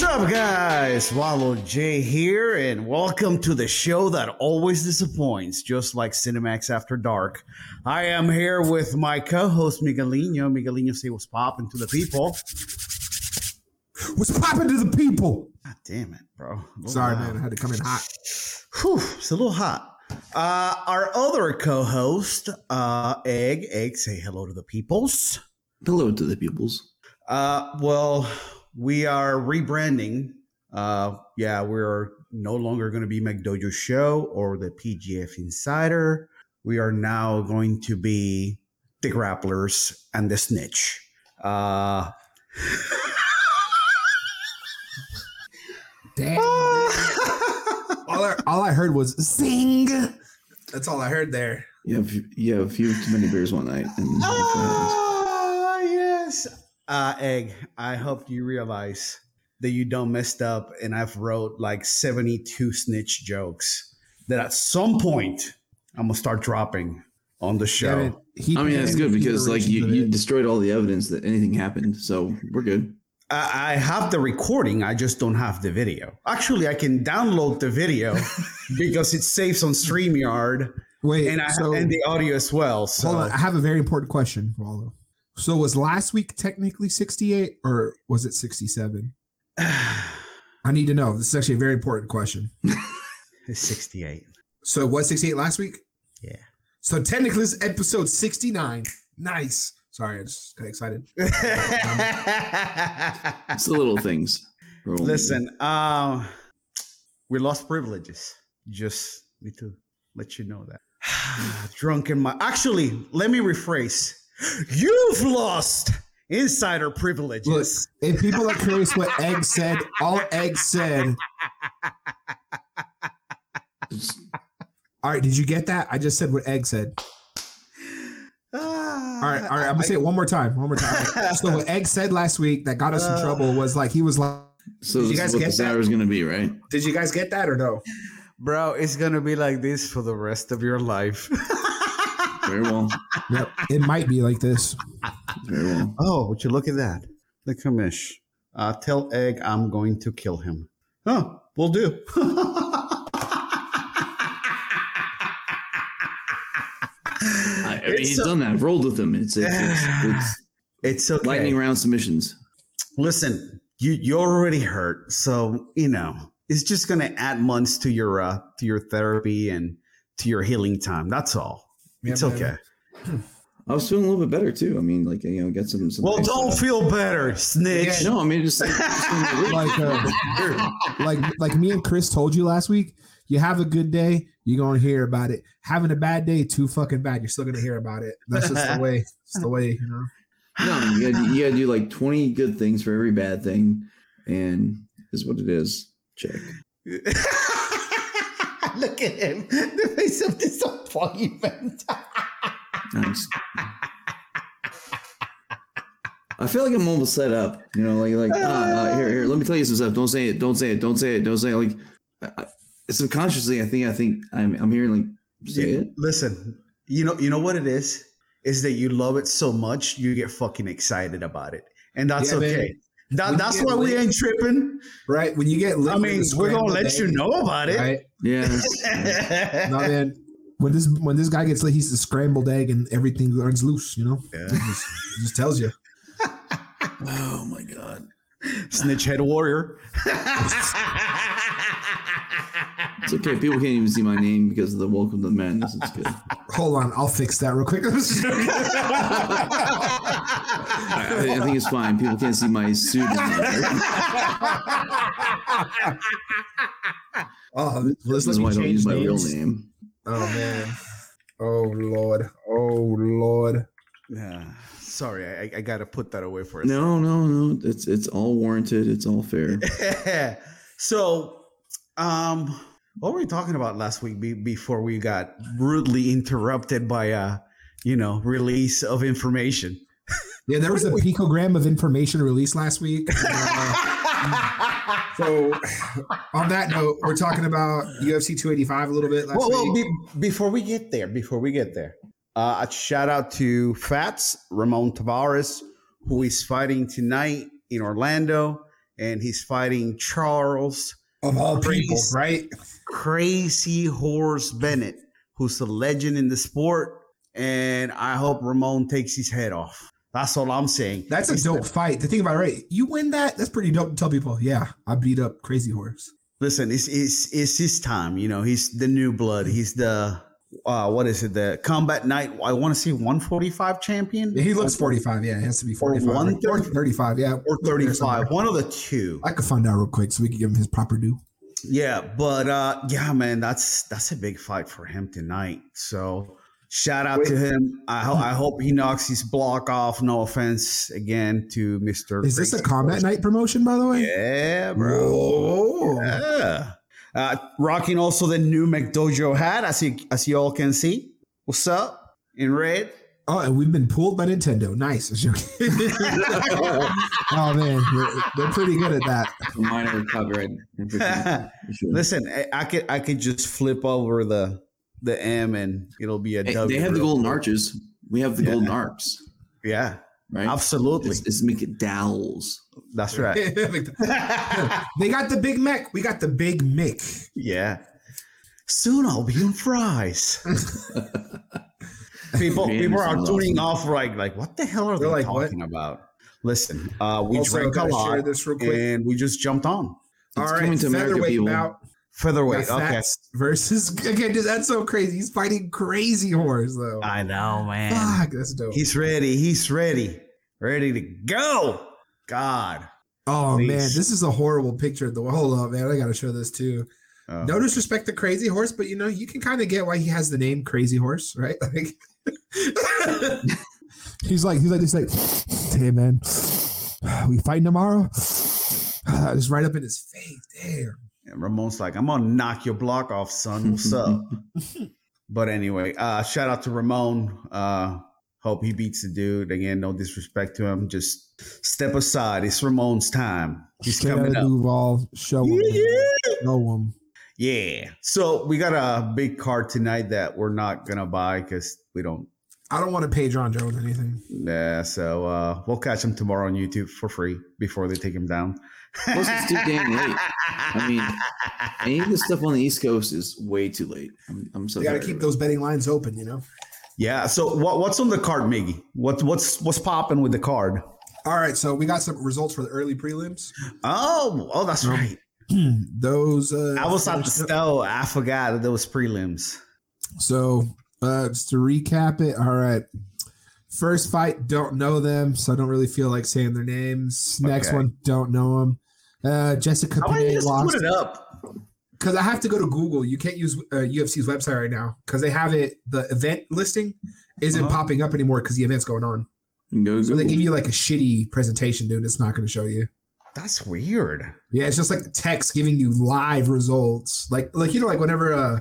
What's up, guys? Wallow J here, and welcome to the show that always disappoints, just like Cinemax After Dark. I am here with my co-host Miguelino. Miguelino, say what's popping to the people. What's popping to the people? God damn it, bro. Sorry, loud. man. I had to come in hot. Whew, it's a little hot. Uh, our other co-host, uh, Egg. Egg, say hello to the peoples. Hello to the peoples. Uh, well, we are rebranding. Uh, yeah, we're no longer going to be McDojo Show or the PGF Insider. We are now going to be the Grapplers and the Snitch. Uh, Damn. all, I, all I heard was zing. That's all I heard there. You have you have a few too many beers one night, and ah, yes. Uh, Egg, I hope you realize that you don't messed up and I've wrote like 72 snitch jokes that at some point I'm going to start dropping on the show. Damn it. He- I mean that's good because like you, you destroyed all the evidence that anything happened, so we're good. I I have the recording. I just don't have the video. Actually, I can download the video because it saves on StreamYard Wait, and I so, and the audio as well. So hold on. I have a very important question, Waldo. So was last week technically 68 or was it 67? I need to know. This is actually a very important question. it's 68. So was 68 last week? Yeah. So technically it's episode 69. Nice. Sorry, I just got excited. It's the little things. Listen, um, we lost privileges. Just need to let you know that. Drunk in my. Actually, let me rephrase. You've lost insider Look, privileges. if people are curious what Egg said, all Egg said. All right, did you get that? I just said what Egg said. Ah, All right, all right. I'm gonna say it one more time. One more time. So what Egg said last week that got us in Uh. trouble was like he was like, So Did you guys what get the that? sour is going to be, right? "Did you guys get that or no?" Bro, it's gonna be like this for the rest of your life. Very well. Yep, it might be like this. Very well. oh, would you look at that? The commish. Uh, tell Egg I'm going to kill him. Oh, we'll do. I, I mean, he's a- done that. I've rolled with him. It's it's, it's, it's it's okay. lightning round submissions. Listen, you you're already hurt, so you know it's just gonna add months to your uh to your therapy and to your healing time. That's all. Yeah, it's man. okay. I was feeling a little bit better too. I mean, like you know, get some. some Well, nice, don't uh, feel better, snitch. No, I mean just like, just Like, uh, like, like me and Chris told you last week. You have a good day, you're gonna hear about it. Having a bad day, too fucking bad. You're still gonna hear about it. That's just the way. It's the way, you know. no, you gotta, you gotta do like twenty good things for every bad thing, and is what it is. Check. Look at him. The face of disappointment. Nice. I feel like I'm almost set up, you know, like like ah, uh, here here. Let me tell you some stuff. Don't say it. Don't say it. Don't say it. Don't say it. Like I, subconsciously, I think I think I'm I'm hearing like say it. Listen, you know, you know what it is? Is that you love it so much you get fucking excited about it. And that's Yeah, okay. That, that's you get why we ain't tripping. Right when you get. lit I mean, we're gonna scrambled let you know about it. Right? Yeah. No man. When this when this guy gets lit, he's a scrambled egg and everything runs loose. You know. Yeah. It just, it just tells you. oh my god. Snitch head warrior. It's okay. People can't even see my name because of the welcome to the madness. It's good. Hold on, I'll fix that real quick. I, I think it's fine. People can't see my suit. oh, this, This is why I don't change use my real name. Oh man. Oh lord. Oh lord. yeah. Sorry, I, I got to put that away for a No, no, no. It's it's all warranted. It's all fair. so, um, what were we talking about last week be, before we got rudely interrupted by a, you know, release of information? Yeah, there was a picogram of information released last week. Uh, so, on that note, we're talking about UFC 285 a little bit last well, well be, before we get there, before we get there, uh, a shout out to Fats Ramon Tavares, who is fighting tonight in Orlando, and he's fighting Charles Of all Crazy. people, right? Crazy Horse Bennett, who's a legend in the sport. And I hope Ramon takes his head off. That's all I'm saying. That's a It's dope fight. To think about it, right? You win that, that's pretty dope to tell people, yeah, I beat up Crazy Horse. Listen, it's, it's it's his time. You know, he's the new blood. He's the uh, what is it? The combat night. I want to say 145 champion. Yeah, he looks 45. Yeah, it has to be Or 45. Or, 130. 35, yeah. or 35. One of the two. I could find out real quick so we can give him his proper due. Yeah, but uh, yeah, man, that's that's a big fight for him tonight. So shout out to him. I hope I hope he knocks his block off. No offense again to Mister. Is this a combat night promotion, by the way? Yeah, bro. Whoa. Yeah. Uh, rocking also the new McDojo hat, as you as you all can see. What's up in red? Oh, and we've been pulled by Nintendo. Nice. oh man, they're, they're pretty good at that. minor copyright. infringement. Listen, I, I could I could just flip over the the M and it'll be a Hey, W. they have the golden quick. arches. We have the Yeah. golden arcs, Yeah, right? absolutely. It's, it's McDowell's. That's right. they got the Big Mac. We got the Big Mick. yeah. Soon I'll be on fries. people Man, people are is tuning awesome. off right like what the hell are they They're like, what? talking about? Listen, uh, we also, drank a gotta lot share this real quick. and we just jumped on All It's right, coming to America, featherweight people. bout. Featherweight. Got Okay, versus again. Dude, that's so crazy. He's fighting Crazy Horse though. I know, man. Fuck, that's dope. He's ready. He's ready. Ready to go. God. oh Please. man, this is a horrible picture. The hold up, man. I gotta show this too. Uh, No disrespect to Crazy Horse, but you know you can kind of get why he has the name Crazy Horse, right? Like he's like he's like this like, hey man, we fighting tomorrow. Just right up in his face. Damn. And Ramon's like, I'm gonna knock your block off, son. What's up? but anyway, uh, shout out to Ramon. Uh, hope he beats the dude. Again, no disrespect to him. Just step aside. It's Ramon's time. He's Straight coming up. Duval, show him, show him. Yeah. So we got a big card tonight that we're not gonna buy because we don't. I don't want to pay John Jones anything. Yeah. So uh, we'll catch him tomorrow on YouTube for free before they take him down. Plus, it's too damn late. I mean, any of this stuff on the East Coast is way too late. I'm, I'm so You got to keep those betting lines open, you know. Yeah. So what, what's on the card, Miggy? What what's what's popping with the card? All right, so we got some results for the early prelims. Oh, oh, that's Um, right. Those uh, I was at the finished stove. I forgot that there was prelims. So, uh, just to recap it, all right. First fight, don't know them, so I don't really feel like saying their names. Next Okay. one, don't know them. Uh, Jessica How about you Penne just lost put it up? because I have to go to Google. You can't use uh, UFC's website right now because they have it. The event listing isn't Uh-huh. popping up anymore because the event's going on. Go, So they give you like a shitty presentation, dude. It's not going to show you. That's weird. Yeah, it's just like text giving you live results. Like like you know, like whenever uh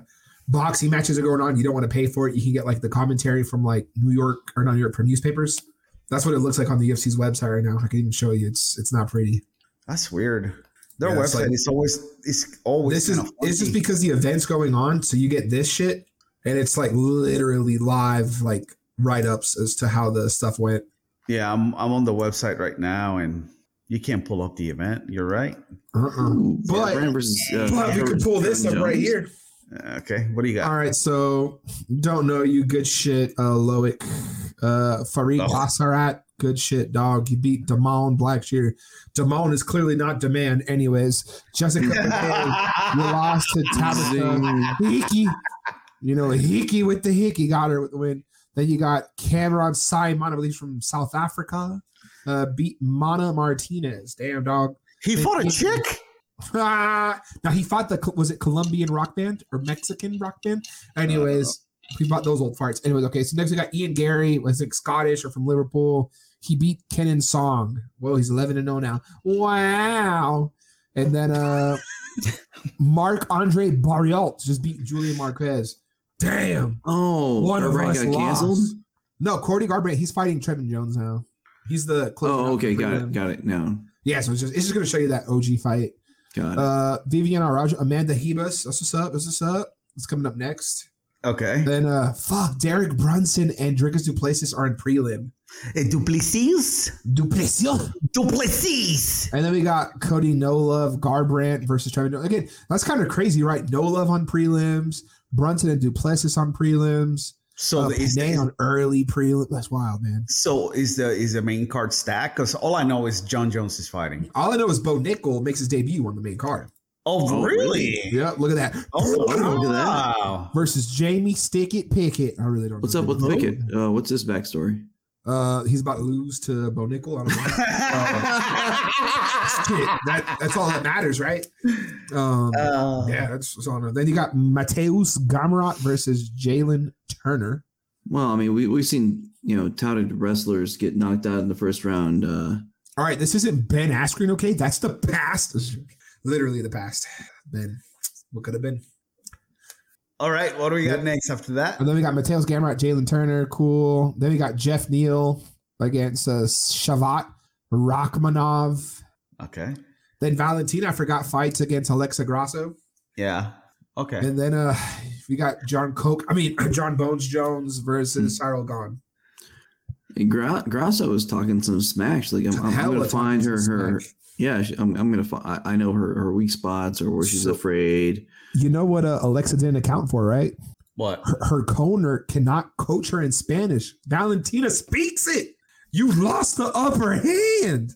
boxing matches are going on, you don't want to pay for it. You can get like the commentary from like New York or not New York from newspapers. That's what it looks like on the UFC's website right now. I can even show you. It's it's not pretty. That's weird. Their Yeah, it's website like- is always it's always This is kinda it's just because the event's going on, so you get this shit, and it's like literally live like write ups as to how the stuff went. yeah. I'm I'm on the website right now, and you can't pull up the event. You're right. Uh-uh. Ooh, But- Brand versus, uh, But we can pull this up right here. Okay, what do you got? All right, so don't know you. Good shit, uh, Loic. Uh, Farid Oh. Basharat. Good shit, dog. You beat Damon Blackshear. Damon is clearly not demand, anyways. Jessica, you lost to Tabitha. Hickey. You know, Hickey with the Hickey got her with the win. Then you got Cameron Simon, I believe, from South Africa. Uh, beat Mana Martinez. Damn, dog. he fought a chick. Now he fought the was it Colombian rock band or Mexican rock band? Anyways, we bought those old farts. Anyways, okay. So next we got Ian Garry, was it Scottish or from Liverpool? He beat Kenan Song. Whoa, he's eleven and zero now. Wow. And then uh Mark Andre Barriault just beat Julian Marquez. Damn. Oh, One of us got canceled. lost. No, Cody Garbrandt. He's fighting Trevin Jones now. He's the Oh, okay, got it, got it. No, Yeah, so it's just it's just gonna show you that OG fight. Got it. Uh, Vivian Araújo, Amanda Ribas. That's what's up. That's what's up. What's coming up next? Okay. Then uh fuck, Derek Brunson and Dricus Duplessis are in prelim. Eh, Duplessis? Duplessis. Duplessis! And then we got Cody No Love, Garbrandt versus Trevor. Again, that's kind of crazy, right? No Love on prelims, Brunson and Duplessis on prelims, So uh, is, Panay on early prelim. That's wild, man. so is the is the main card stacked? Because all I know is John Jones is fighting. All I know is Bo Nickal makes his debut on the main card. Oh, Oh, really? Yeah, look at that. Oh, look at that. wow. Versus Jamie Stickett Pickett. I really don't know. What's know. up with. Pickett? Uh, what's his backstory? Uh, he's about to lose to Bo Nickal. I don't know. Shit, that, that's all that matters, right? Um, Uh, yeah, that's, that's all I know. Then you got Mateusz Gamrot versus Jalin Turner. Well, I mean, we we've seen you know touted wrestlers get knocked out in the first round. Uh, All right, this isn't Ben Askren, okay? That's the past. Literally the past. Ben, what could have been? All right. What do we got next after that? And then we got Mateusz Gamrot, Jalin Turner, cool. Then we got Geoff Neal against uh, Shavkat Rakhmonov. Okay. Then Valentina, I forgot, fights against Alexa Grasso. Yeah. Okay. And then uh we got John Coke, I mean John Bones Jones versus Ciryl Gane. and Gra- Grasso was talking some smack. She's like, I'm, I'm, gonna find her. Her smack. Yeah, I'm, I'm gonna. Fi- I, I know her her weak spots or where she's So- afraid. You know what uh, Alexa didn't account for, right? what? Her, her corner cannot coach her in Spanish. Valentina speaks it. You lost the upper hand.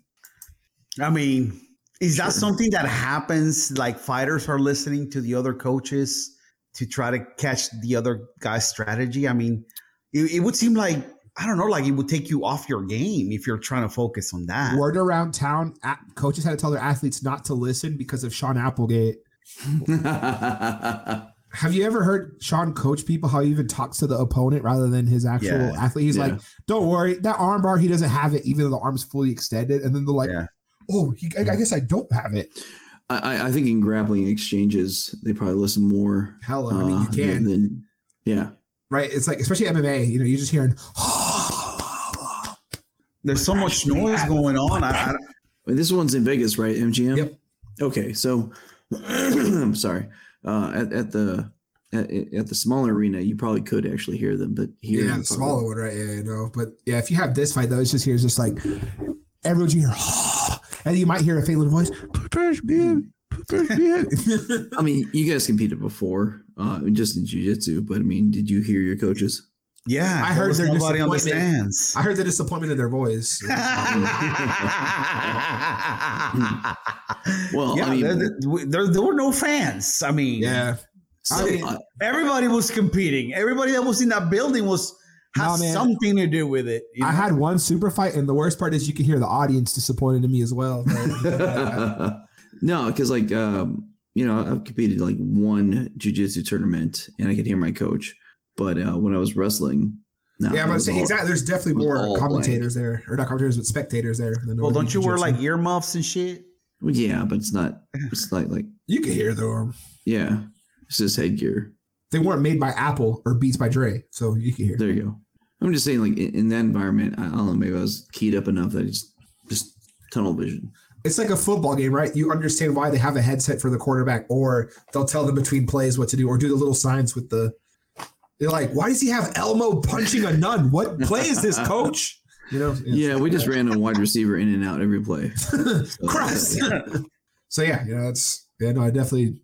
I mean, is that Sure. something that happens? Like fighters are listening to the other coaches to try to catch the other guy's strategy. I mean, it, it would seem like I don't know, like it would take you off your game if you're trying to focus on that. Word around town, coaches had to tell their athletes not to listen because of Sean Applegate. Have you ever heard Sean coach people how he even talks to the opponent rather than his actual Yeah. athlete? He's Yeah. like, "Don't worry, that arm bar he doesn't have it, even though the arm's fully extended." And then they're like, Yeah. "Oh, he, I, I guess I don't have it." I, I- I think in grappling exchanges, they probably listen more. Hell, I mean, uh, you can, Than, yeah. Right? It's like, especially MMA, you know, you're just hearing. There's so much noise going on. I, I, I mean, this one's in Vegas, right? MGM. Yep. Okay, so I'm sorry. Uh, at, at the at, at the smaller arena, you probably could actually hear them, but here, yeah, the smaller one, right? Yeah, you know. But yeah, if you have this fight though, it's just here, it's just like everyone's hear, and you might hear a faint little voice. I mean, you guys competed before, uh, just in jujitsu, but I mean, did you hear your coaches? yeah, I heard their nobody on the disappointment. I heard the disappointment in their voice. Well, yeah, I mean- there, there, there were no fans. I mean, yeah, So, I mean- uh, everybody was competing. Everybody that was in that building was has Nah, man. something to do with it. you I had one super fight, and the worst part is you can hear the audience disappointed in me as well. no, because like um, you know, I've competed like one jujitsu tournament, and I could hear my coach. But uh, when I was wrestling, no, yeah, I'm gonna say all- exactly. There's definitely more all commentators there, or not commentators, but spectators there. Than well, don't you wear jiu-jitsu. like earmuffs and shit? Well, yeah, but it's not. It's like like You can hear them. yeah, it's just headgear. They weren't made by Apple or Beats by Dre, so you can hear. There you go. I'm just saying, like in, in that environment, I, I don't know. Maybe I was keyed up enough that I just just tunnel vision. It's like a football game, right? You understand why they have a headset for the quarterback, or they'll tell them between plays what to do, or do the little signs with the. They're like, why does he have Elmo punching a nun? What play is this, coach? You know, Yeah, we just ran a wide receiver in and out every play. So- Christ. so yeah, you know, it's yeah, no, I definitely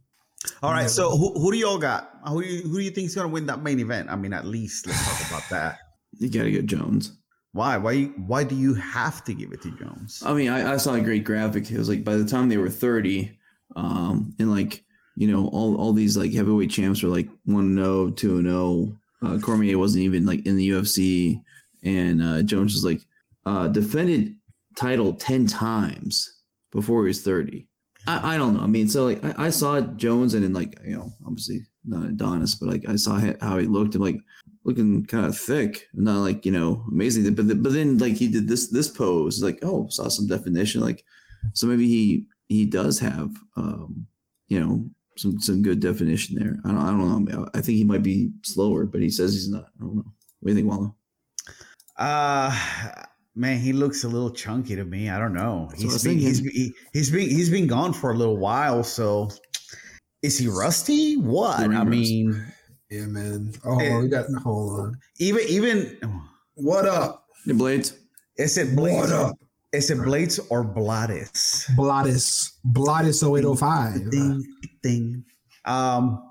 All right, Yeah. so who, who do y'all got? Who do you, who do you think is going to win that main event? I mean, at least let's talk about that. You got to get Jones. Why? Why? Why do you have to give it to Jones? I mean, I, I saw a great graphic. It was like by the time they were 30, um, and like, you know, all, all these like heavyweight champs were like 1 0, 2 0. Uh, Cormier wasn't even like in the UFC. And uh, Jones was like, uh, defended title 10 times before he was 30. I, I don't know. I mean, so like, I, I saw Jones and then like, you know, obviously not Adonis, but like, I saw how he looked and like, looking kind of thick, not like you know amazing. But but then like he did this this pose, like oh saw some definition, like so maybe he he does have um you know some some good definition there. I don't I don't know. I think he might be slower, but he says he's not. I don't know. What do you think, Wallow? Uh man, he looks a little chunky to me. I don't know. That's what I He's been, he's, he, he's been he's been gone for a little while. So is he rusty? What? I mean, Yeah, man. Oh, Eh. we got hold on. Even even What up? The blades. is it Blades? What up? Is it Blades or Bladis? Blottis. Blottis 0805. Ding ding. Um,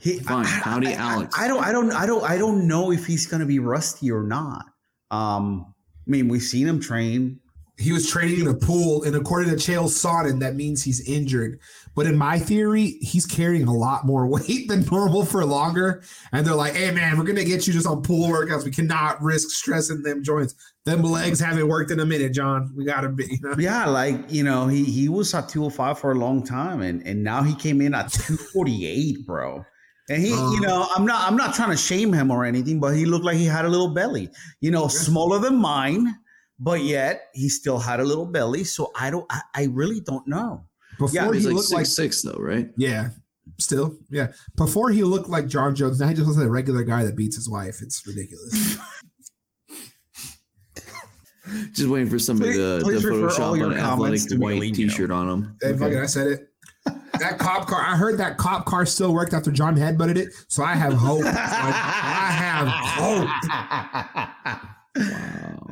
he Fine. I- Howdy, I- I- Alex. I don't. I don't. I don't. I don't know if he's gonna be rusty or not. Um, I mean, we've seen him train. He was training in a pool, and according to Chael Sonnen, that means he's injured. But in my theory, he's carrying a lot more weight than normal for longer. And they're like, hey, man, we're going to get you just on pool workouts. We cannot risk stressing them joints. Them legs haven't worked in a minute, John. We got to be. You know? Yeah, like you know, he he was at two hundred five for a long time, and and now he came in at two forty eight, bro. And he, Uh. you know, I'm not I'm not trying to shame him or anything, but he looked like he had a little belly. You know, smaller than mine, but yet he still had a little belly. So I don't. I, I really don't know. Before Yeah, he like looked six like, six though, right? yeah, still, yeah. Before he looked like John Jones. Now he just looks like a regular guy that beats his wife. It's ridiculous. Just waiting for somebody Please- to, to please refer Photoshop your an athletic white T-shirt on him. Hey, fucking, I said it. That cop car, I heard that cop car still worked after John headbutted it. So I have hope. I have hope.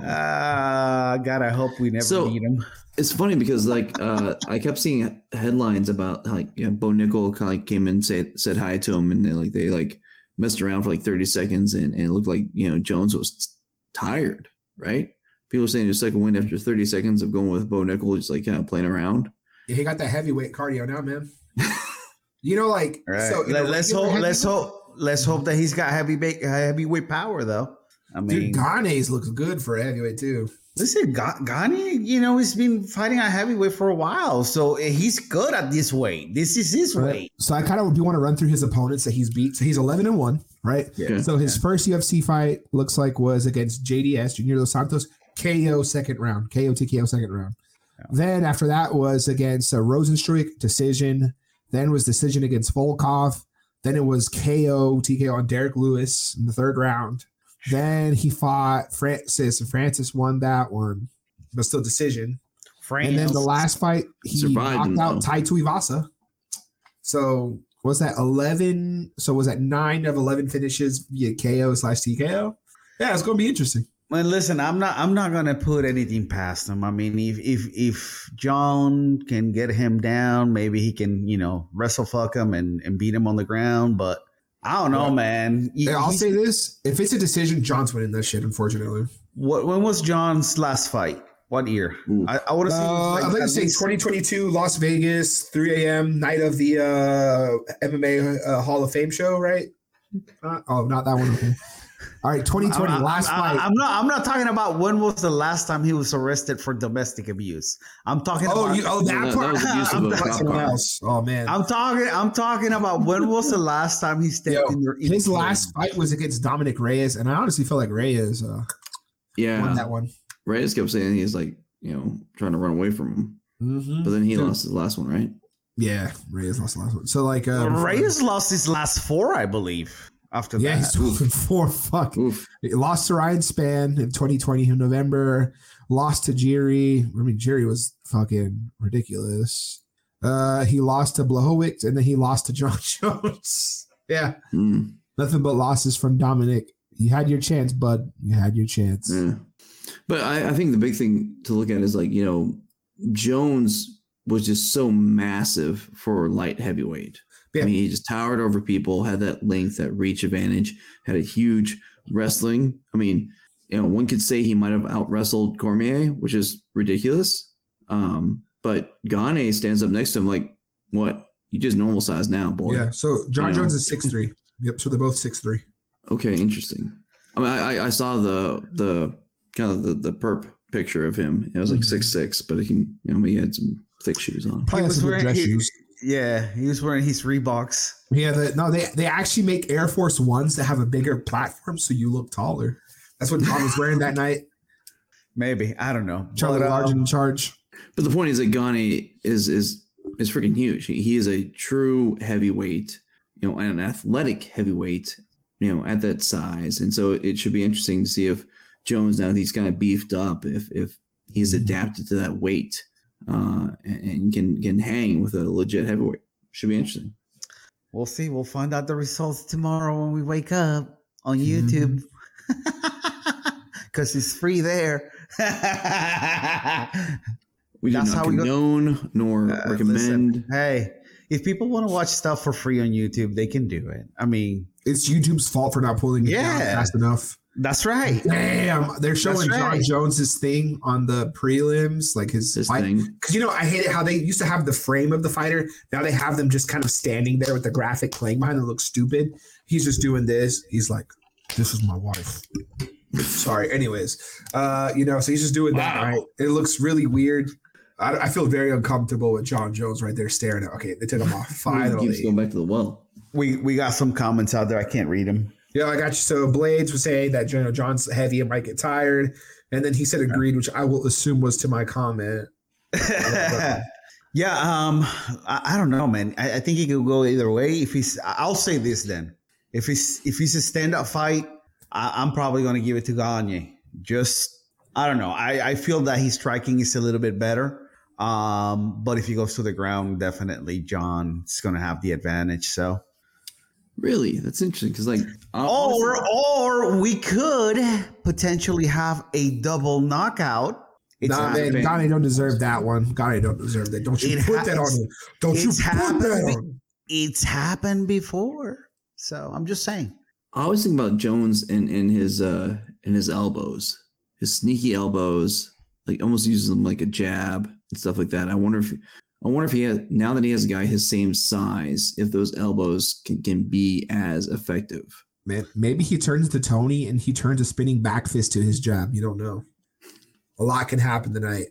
Wow. Uh, God, I hope we never So- meet him. It's funny because like uh, I kept seeing headlines about like you know, Bo Nickal kind of like came in and said said hi to him and they like they like messed around for like 30 seconds and, and it looked like you know Jones was tired, right? People were saying his second win after 30 seconds of going with Bo Nickal, just like kind of playing around. Yeah, he got that heavyweight cardio now, man. You know, like All right, so. in Let, us hope. Let's hope. Let's hope that he's got heavy ba- heavyweight power, though. I mean, Dude, Gane's looks good for a heavyweight too. listen, Ga- Gani, you know, he's been fighting at heavyweight for a while, so he's good at this weight. This is his weight. So I kind of do want to run through his opponents that he's beat. So he's eleven and one, right? Yeah. So his first UFC fight looks like was against JDS Junior Dos Santos, KO second round, KO TKO second round. Then after that was against uh, Rozenstruik decision. Then was decision against Volkov. Then it was KO TKO on Derrick Lewis in the third round. Then he fought Francis, and Francis won that one, but still decision. And then the last fight, he Survived knocked out though. Tai Tuivasa. So was that eleven? So was that nine of eleven finishes via KO slash TKO? Yeah, it's gonna be interesting. Well, listen, I'm not. I'm not gonna put anything past him. I mean, if if if John can get him down, maybe he can, you know, wrestle fuck him and and beat him on the ground. But I don't know, Yeah. man. He- I'll say this: if it's a decision, John's winning that shit. Unfortunately, what when was John's last fight? What year? Ooh. I, I would have seen. uh, like, I'd like to say 2022 Las Vegas, 3 a.m. night of the uh, MMA uh, Hall of Fame show, right? Uh, oh, not that one. Okay. All right, 2020 I'm- last I'm, fight. I'm not. I'm not talking about when was the last time he was arrested for domestic abuse. I'm talking oh, about. you, oh, that that- that part. was abuse I'm a talking cop something else. Oh man, I'm talking. I'm talking about when was the last time he stepped Yo, in your. in his last cage? fight was against Dominick Reyes, and I honestly feel like Reyes uh, won that one. Reyes kept saying he's like you know trying to run away from him, Mm-hmm. but then he Dude. lost his last one, right? Yeah, Reyes lost the last one. So like, uh, before- Reyes lost his last four, I believe. After yeah, that, he's two and four. Fuck, Oof. he lost to Ryan Spann in 2020 in November. Lost to Jerry. I mean, Jerry was fucking ridiculous. Uh, he lost to Blachowicz, and then he lost to John Jones. yeah, Mm, nothing but losses from Dominic. You had your chance, bud. You had your chance. yeah. But I, I think the big thing to look at is like you know Jones was just so massive for light heavyweight. Yeah. I mean, he just towered over people, had that length, that reach advantage, had a huge wrestling. I mean, you know, one could say he might have out wrestled Cormier, which is ridiculous. Um, but Gane stands up next to him like, what? You just normal size now, boy. Yeah. So John Jones is six three. Yep. So they're both six three. Okay, interesting. I mean, I, I- I saw the the kind of the, the perp picture of him. It was like Mhm. six six, but he can, you know, he had some thick shoes on. Probably He was wearing- dress he- shoes. Yeah, he was wearing his Reeboks. Yeah, the, no, they they actually make Air Force Ones that have a bigger platform, so you look taller. That's what John was wearing that night. Maybe I don't know. Charlie But, Large um, in charge. But the point is that Gane is is is freaking huge. He, he is a true heavyweight, you know, and an athletic heavyweight, you know, at that size. And so it should be interesting to see if Jones now that he's kind of beefed up, if if he's adapted to that weight uh, and, and can can hang with a legit heavyweight. Should be interesting. We'll see. We'll find out the results tomorrow when we wake up on YouTube. Because it's free there. We do That's not how we go- condone nor Uh, recommend. listen, hey, if people want to watch stuff for free on YouTube, they can do it. I mean, It's YouTube's fault for not pulling it down fast enough. That's right. Damn, they're showing That's John right. Jones's thing on the prelims, like his, This fight. thing. Because you know, I hate it how they used to have the frame of the fighter. Now they have them just kind of standing there with the graphic playing behind. It looks stupid. He's just doing this. He's like, "This is my wife." Sorry. Anyways, uh, you know, so he's just doing that. Right? It looks really weird. I, I feel very uncomfortable with John Jones right there staring at. Okay, they took him off He keeps finally. going back to the well. We we got some comments out there. I can't read them. Yeah, I got you. So Blades was saying that you know John's heavy and might get tired, and then he said agreed, which I will assume was to my comment. yeah, um, I, I don't know, man. I, I think he could go either way. If he's, I'll say this then. If he's if he's a stand up fight, I, I'm probably going to give it to Gane. Just I don't know. I, I feel that his striking is a little bit better. Um, but if he goes to the ground, definitely John's going to have the advantage. So, Really, that's interesting because like honestly- or or we could potentially have a double knockout. It's nah, man. Donnie don't deserve that one. Donnie don't deserve that. Don't you It put that on has- him. Don't you it's put that happened. on. it's happened before. So I'm just saying. I always think about Jones and in his uh in his elbows, his sneaky elbows, like almost uses them like a jab and stuff like that. I wonder if I wonder if he has now that he has a guy his same size, if those elbows can, can be as effective. Man, maybe he turns to Tony and he turns a spinning back fist to his jab. You don't know. A lot can happen tonight.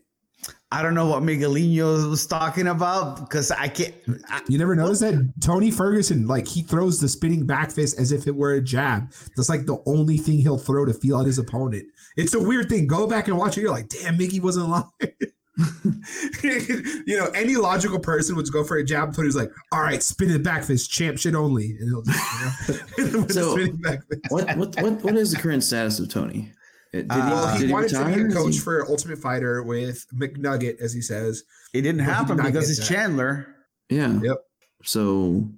I don't know what Miguelino was talking about because I can't. I, You never notice that Tony Ferguson, like he throws the spinning back fist as if it were a jab. That's like the only thing he'll throw to feel out his opponent. It's a weird thing. Go back and watch it. You're like, damn, Mickey wasn't lying. you know, any logical person would go for a jab. Tony's like, all right, spinning back fist, champ shit only, and he'll just, you know, the So, back fist. What what what what is the current status of Tony? Did he, Uh, Well, he did he wanted to be a coach he- for Ultimate Fighter with McNugget, as he says. it didn't But he did happen because get it's that. Chandler. yeah. Yep. So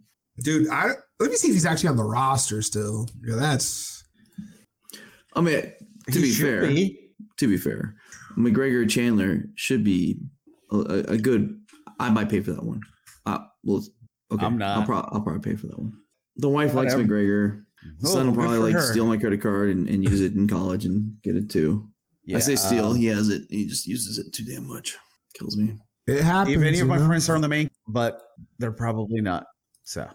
Dude, I let me see if he's actually on the roster still. Yeah, that's I mean, to He be fair, be. to be fair, McGregor Chandler should be a, a, a good. I might pay for that one. Uh, well, okay, I'm not. I'll, pro- I'll probably pay for that one. The wife likes McGregor. The Oh, son will probably like her. steal my credit card and, and use it in college and get it too. I say steal. um, he has it. He just uses it too damn much. Kills me. it happens. If any of my know? friends are on the main, but they're probably not. So,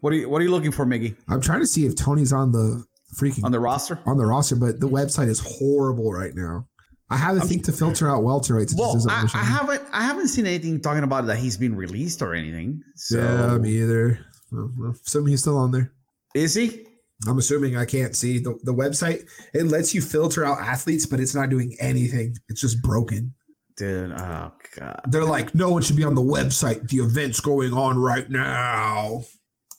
what are you what are you looking for, Miggy? I'm trying to see if Tony's on the freaking On the roster? on the roster, but the website is horrible right now. I have a I'm- thing to filter out welterweights. Well, I, I haven't I haven't seen anything talking about that he's been released or anything. So yeah, me either. Well, assuming he's still on there. is he? I'm assuming I can't see the, the website. It lets you filter out athletes, but it's not doing anything. It's just broken. Dude, oh god. They're like, no one should be on the website. The event's going on right now.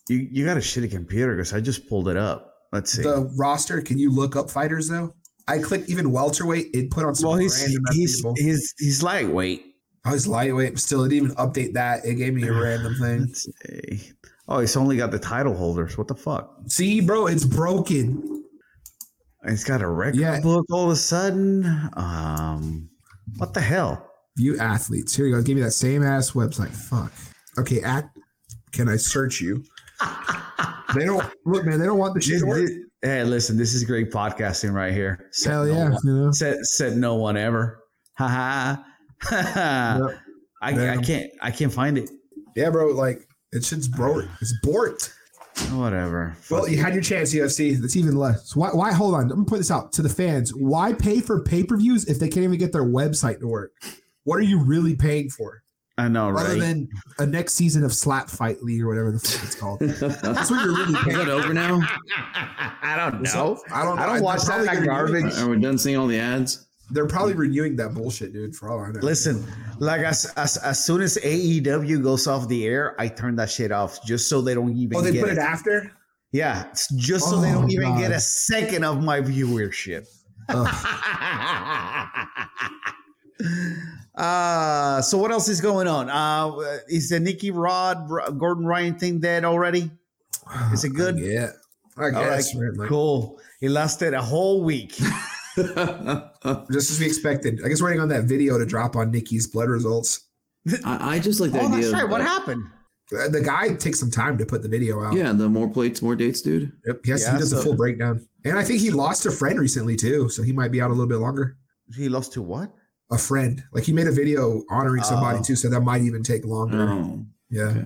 You you got a shitty computer because I just pulled it up. Let's see. The roster, can you look up fighters though? I clicked even welterweight. It put on some well, he's he's people. he's he's lightweight. I was lightweight, still, it didn't even update that. It gave me a random thing. Oh, it's only got the title holders. What the fuck? See, bro, it's broken. It's got a record Yeah. book all of a sudden. Um, what the hell? View athletes. Here you go. Give me that same ass website. Fuck. Okay, at can I search you? They don't look, man. They don't want the shit This- to work. this- hey, listen, this is great podcasting right here. Said Hell no yeah, one- you know. Said said no one ever. Ha ha. Yep. I, I can't I can't find it. Yeah, bro. Like it shit's broke. It's borked. Whatever. Well, you had your chance, UFC. That's even less. So why? Why? Hold on. Let me put this out to the fans. Why pay for pay per views if they can't even get their website to work? What are you really paying for? I know, Other right? than a next season of Slap Fight League or whatever the fuck it's called. That's what you're really Is paying. that over now? I don't know. I don't. I don't They're watch that probably like garbage. Are we done seeing all the ads? They're probably renewing that bullshit, dude. For all I know. Listen, like as, as as soon as AEW goes off the air, I turn that shit off just so they don't even Oh, they get put it. it after. Yeah, it's just so they Oh, don't even God. get a second of my viewership. Ugh. Uh, so what else is going on? Uh, is the Nicky Rod R- Gordon Ryan thing dead already? Is it good? Yeah, I guess. man, like, cool. It lasted a whole week. Just as we expected. I guess we're waiting on that video to drop on Nicky's blood results. I, I just like the oh, idea. that's of, right. What uh, happened? Uh, The guy takes some time to put the video out. Yeah, the more plates, more dates, dude. Yep. Yes, Yeah, he does so- a full breakdown. And I think he lost a friend recently too, so he might be out a little bit longer. He lost to what? A friend, like he made a video honoring somebody Oh. too, so that might even take longer. Oh, yeah, okay.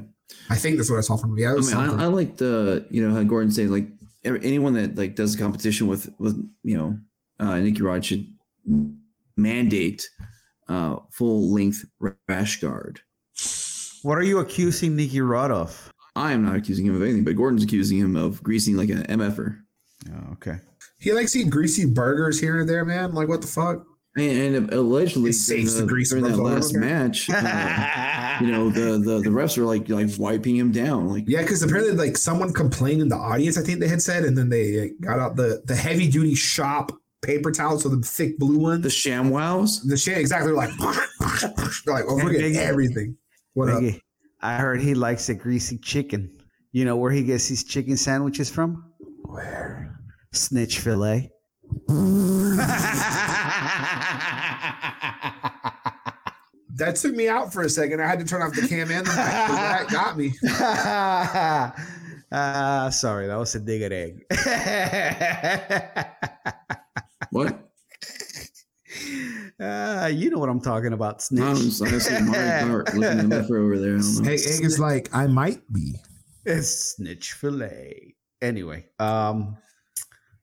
I think that's what I saw from him. Yeah, I mean. I, I like the you know how Gordon said like every- anyone that like does a competition with with you know uh, Nicky Rod should mandate uh, full length rash guard. What are you accusing Nicky Rod of? I am not accusing him of anything, but Gordon's accusing him of greasing like an MFer. Oh, okay. he likes eating greasy burgers here and there, man. Like what the fuck? And, and allegedly, It's safe during to grease during that last over. match, uh, you know the, the the refs were like like wiping him down, like Yeah, because apparently, like someone complained in the audience, I think they had said, and then they got out the the heavy duty shop paper towels, so the thick blue ones. the ShamWows. The shit exactly like they're like oh, Hey, look at Biggie. everything. What up? I heard he likes a greasy chicken. You know where he gets his chicken sandwiches from? Where? Snitch fillet. That took me out for a second. I had to turn off the cam and the mic. 'cause That got me. uh, sorry, that was a dig at egg. What? uh, you know what I'm talking about, No, I'm snitch. just honestly Mario Kart looking at MFer over there. I don't. Hey, Egg is like, I might be. It's snitch fillet. Anyway, um,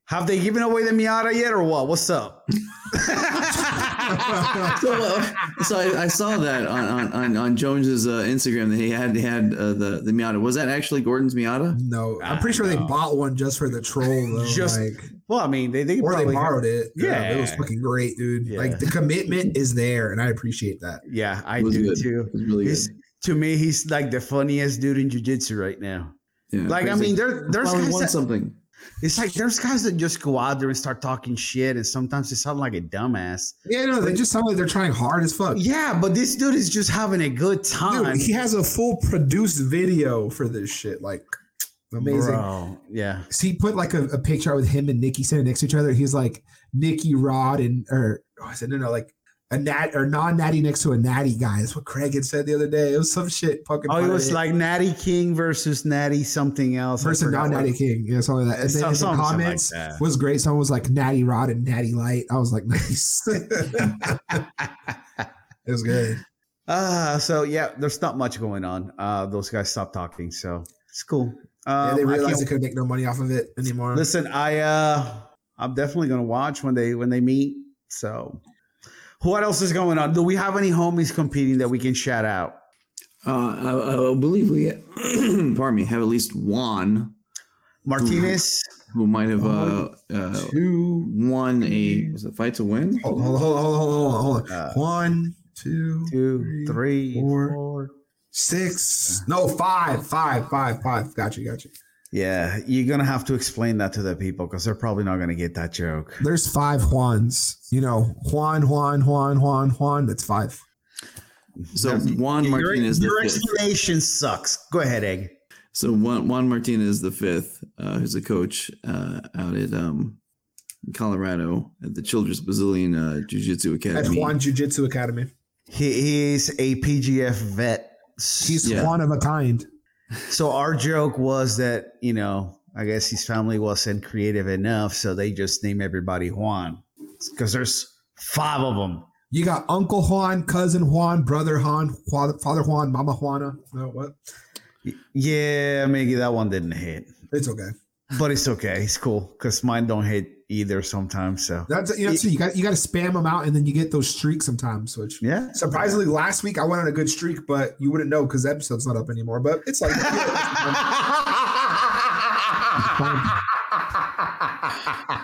have they given away the Miata yet, or what? What's up? so, uh, so I, I saw that on on, on, on Jones's uh, Instagram that he had he had uh, the the Miata. Was that actually Gordon's Miata? No, I'm pretty sure they bought one just for the troll, though. Just- like, well, I mean, they they or they probably borrowed it. Yeah. it was fucking great, dude. Yeah. Like the commitment is there, and I appreciate that. Yeah, I do good. too. Really He's, to me, he's like the funniest dude in jiu-jitsu right now. Yeah, Like, I crazy. mean, there there's guys won that, something. It's like there's guys that just go out there and start talking shit, and sometimes they sound like a dumbass. Yeah, no, they just sound like they're trying hard as fuck. Yeah, but this dude is just having a good time. Dude, he has a full produced video for this shit. Like, amazing. Bro, yeah. So he put like a, a picture with him and Nicky sitting next to each other. He's like Nicky Rod and or oh, I said no no like a nat or non natty next to a natty guy. That's what Craig had said the other day. It was some shit fucking. Oh, it was like Natty King versus Natty something else. Versus non natty what- king. Yeah, something like that. And then in the like comments that. was great. Someone was like Natty Rod and Natty Light. I was like, nice. it was good. Uh, so yeah, there's not much going on. Uh, those guys stopped talking, so it's cool. Yeah, Um, they I realized they couldn't make no money off of it anymore. Listen, I uh I'm definitely gonna watch when they when they meet. So what else is going on? Do we have any homies competing that we can shout out? Uh, I, I believe we, pardon me, have at least one Martinez. who might have uh, uh, Two. won a was it fight to win? Hold on, hold on, hold on, hold on, hold. Uh, One, two, two, three, four. four. six. No, five, five, five, five. Got you, got you. Yeah, you're gonna have to explain that to the people because they're probably not gonna get that joke. There's five Juans. You know, Juan, Juan, Juan, Juan, Juan. That's five. So Juan your, Martinez the your fifth. explanation sucks. Go ahead, Egg. So Juan, Juan Martinez the fifth, uh, who's a coach uh, out at um, Colorado at the Children's Brazilian uh, Jiu Jitsu At Academy. Juan Jiu Jitsu Academy. He, he's a PGF vet. He's Yeah. one of a kind. So our joke was that you know, I guess his family wasn't creative enough, so they just name everybody Juan because there's five of them. You got Uncle Juan, cousin Juan, brother Juan, father, father Juan, mama Juana. No, what? Yeah, maybe that one didn't hit, It's okay. but it's okay. It's cool because mine don't hit either sometimes. So That's you know, so you got you got to spam them out, and then you get those streaks sometimes. Which yeah, surprisingly, last week I went on a good streak, but you wouldn't know because the episode's not up anymore. But it's like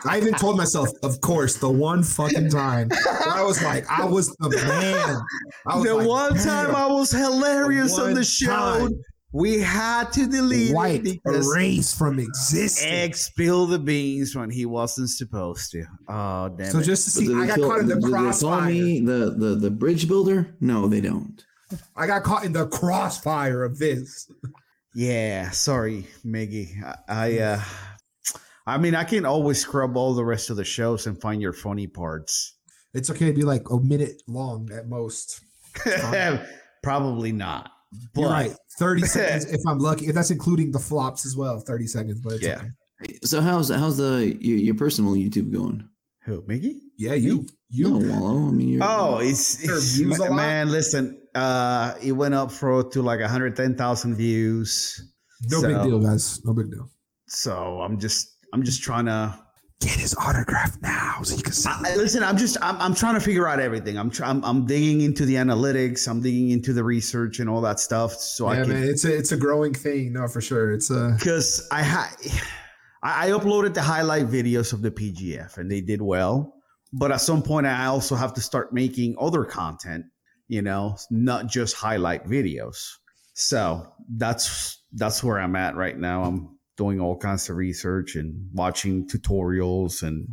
I even told myself, of course, the one fucking time I was like, I was the man. Was the like, one time. I was hilarious on the show. time. We had to delete White it because erase from existence. Egg spilled the beans when he wasn't supposed to. Oh damn So it! just to see, do they I got kill- caught in the they call crossfire. me the, the the bridge builder? No, they don't. I got caught in the crossfire of this. yeah, sorry, Miggy. I, I uh, I mean, I can always scrub all the rest of the shows and find your funny parts. It's okay to be like a minute long at most. Probably not. But You're right. 30 seconds if I'm lucky. If that's including the flops as well, 30 seconds. But it's Yeah. okay. So how's how's the your, your personal YouTube going? who, Miggy? Yeah, you. You You. no, Wallow. I mean, you're, Oh, it's, it's views a man. Listen, uh, it went up for to like 110,000 views. No big deal, guys. No big deal. So I'm just, I'm just trying to. Get his autograph now so you can see. I, listen, I'm just, I'm, I'm trying to figure out everything. I'm, try, I'm, I'm digging into the analytics. I'm digging into the research and all that stuff. So I yeah, can, man. It's a it's a growing thing. No, for sure. It's a because I had, I I uploaded the highlight videos of the PGF and they did well. But at some point, I also have to start making other content. You know, not just highlight videos. So that's that's where I'm at right now. I'm doing all kinds of research and watching tutorials and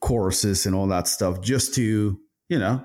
courses and all that stuff just to, you know,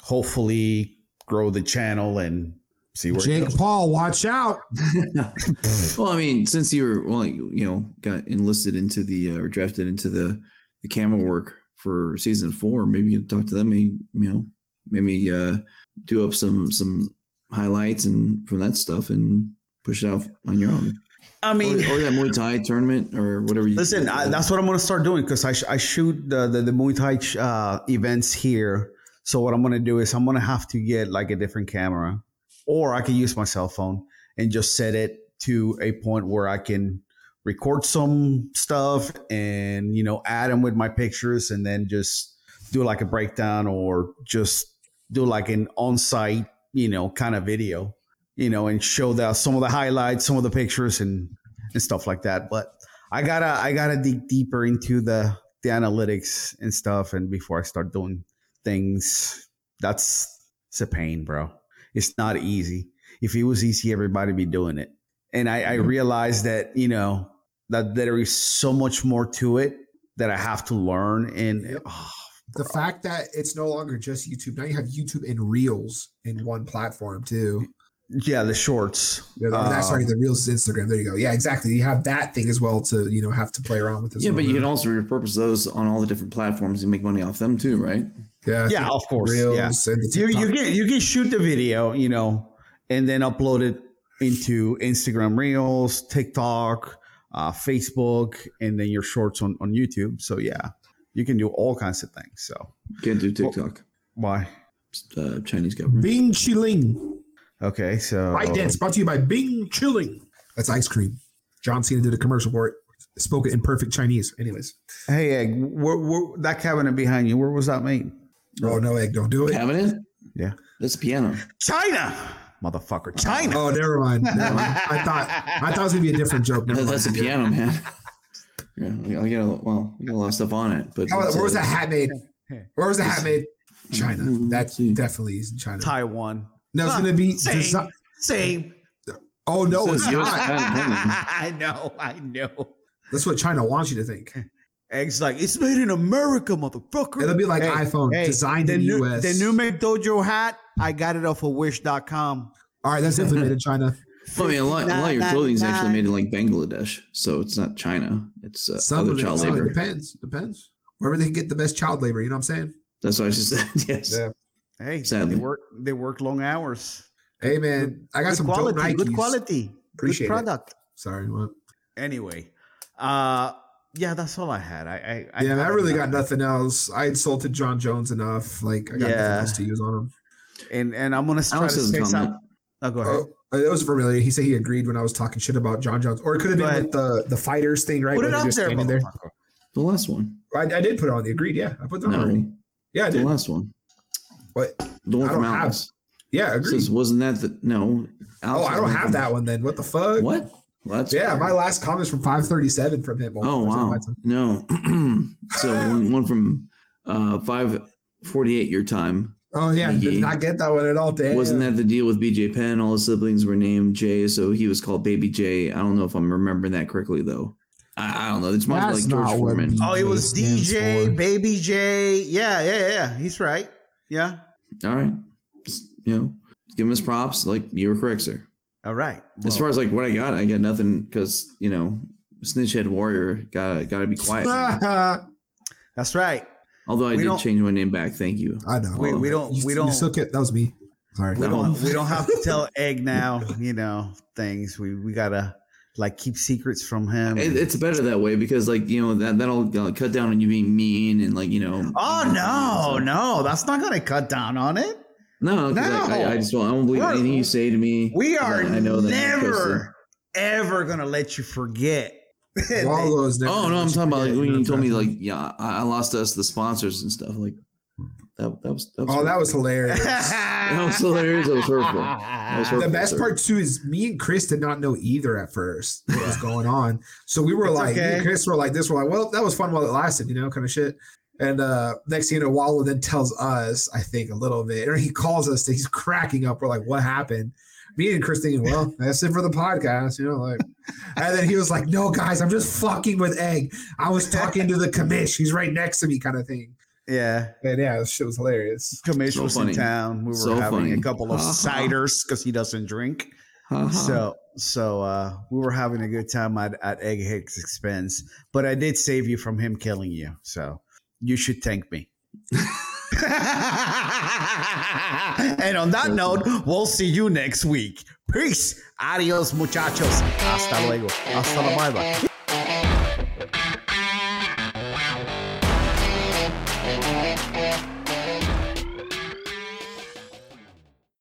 hopefully grow the channel and see where it Jake goes. Paul. Watch out. well, I mean, since you were well, you you know, got enlisted into the uh, or drafted into the the camera work for season four, maybe you talk to them. Maybe you know, maybe uh, do up some some highlights and from that stuff and push it out on your own. I mean, or, or that Muay Thai tournament or whatever. You Listen, I, that's what I'm going to start doing because I, sh- I shoot the, the, the Muay Thai uh, events here. So what I'm going to do is I'm going to have to get like a different camera or I can use my cell phone and just set it to a point where I can record some stuff and, you know, add them with my pictures and then just do like a breakdown or just do like an on-site, you know, kind of video, you know, and show that some of the highlights, some of the pictures and, and stuff like that. But I gotta I gotta dig deeper into the the analytics and stuff, and before I start doing things, that's it's a pain, bro. It's not easy. If it was easy, everybody be doing it. And I, I mm-hmm. realized that you know that there is so much more to it that I have to learn. And oh, The fact that it's no longer just YouTube. Now you have YouTube and Reels in one platform too. Yeah, the shorts. Yeah, the- that's sorry, the Reels is Instagram. There you go. Yeah, exactly. You have that thing as well to you know have to play around with. As yeah, well. but you can also repurpose those on all the different platforms and make money off them too, right? yeah, yeah, of course. Reels Yeah. and the you, you can you can shoot the video, you know, and then upload it into Instagram Reels, TikTok, uh, Facebook, and then your shorts on on YouTube. So yeah, you can do all kinds of things. So Can't do TikTok. why? Uh, Chinese government. Bing Chilling. Okay, so ByteDance brought to you by Bing Chilling. That's ice cream. John Cena did a commercial for it. Spoke it in perfect Chinese. Anyways. hey, Egg, where, where, that cabinet behind you, where was that made? Oh no, egg, don't do it. Cabinet? Yeah, That's a piano. China, motherfucker, China. Oh, never mind. Never mind. I thought I thought it was gonna be a different joke. Never That's a mind. piano, man. Yeah, I got a well, I got a lot of stuff on it, but How, where was that hat made? Where was the hat made? China. Mm, That definitely is in China. Taiwan. No, it's Huh, gonna be same, desi- same. Oh no, it's not. I know, I know. That's what China wants you to think. Egg's like, it's made in America, motherfucker. It'll be like Hey, iPhone, hey, designed the in the new, US. The new McDojo hat, I got it off of Wish.com. All right, that's definitely made in China. Well, I mean, a lot, a lot of your clothing is actually made in like Bangladesh, so it's not China. It's uh, Some other of it, child some of it labor. depends. Depends. Wherever they can get the best child labor, you know what I'm saying? That's what I just said. Yes. Yeah. Hey, Sadly. they work they work long hours. Hey man, I got some quality, dope Nikes. good quality, Appreciate good product. Sorry, what? Anyway, uh, yeah, that's all I had. I, I, yeah, man, I really got nothing else. I insulted Jon Jones enough. Like I got Yeah. nothing else to use on him. and and I'm gonna try to has a say comment. something. Oh, go ahead. Oh, it was familiar. He said he agreed when I was talking shit about Jon Jones, or it could have been with the the fighters thing, right? Put it up there, there. The last one. I, I did put it on the agreed. Yeah, I put that on. already. Yeah, I the did. last one. But The one I from don't have- yeah, agreed. Says, wasn't that the no? Oh, I don't have that one then. What the fuck? What? Well, that's Yeah, my last comments from 537 from him. Oh wow. No. so one, one from uh five forty eight your time. Oh yeah, did not get that one at all. Damn. Wasn't that the deal with BJ Penn? All his siblings were named Jay, so he was called Baby J. I don't know if I'm remembering that correctly though. I, I don't know. It's more That's like George Foreman. Oh, it was DJ. Baby J. Yeah, yeah, yeah. He's right. Yeah. All right, Just, you know, give him his props. Like you were correct, sir. All right. As far as like what I got, I got nothing because you know, Snitchhead Warrior got got to be quiet. That's right. Although I We did change my name back. Thank you. I know. We, we don't You- we don't You still kept- that was me. Sorry. we don't we don't have to tell Egg now. You know things. We we gotta like keep secrets from him. It, it's better that way because like you know that that'll uh, cut down on you being mean and like you know. oh no, no, that's not gonna cut down on it. No, I, I, I just don't. I don't believe We're- anything you say to me. We are I, I know that never ever gonna let you forget. Wallows never- Oh no, I'm talking about like when you told me like yeah, I, I lost us the sponsors and stuff like that. That was that was, Oh, that was hilarious. that was hilarious. That was hurtful. That was hurtful. the best part too is me and Chris did not know either at first what was going on. So we were It's like, me okay. and Chris were like this. We're like, well, that was fun while it lasted, you know, kind of shit. And uh next thing you know, Wallow then tells us, I think, a little bit, or he calls us. He's cracking up. We're like, what happened? Me and Chris thinking, well, that's it for the podcast, you know, like. And then he was like, no, guys, I'm just fucking with Egg. I was talking to the commish. He's right next to me, kind of thing. Yeah. And yeah, this shit was hilarious. Commish So was funny. in town. We were So having funny. a couple of Ha, ha. ciders because he doesn't drink. Ha, ha. So so uh we were having a good time at, at Egghead's expense. But I did save you from him killing you. So you should thank me. and on that note, we'll see you next week. Peace. Adios, muchachos. Hasta luego. Hasta la bye bye.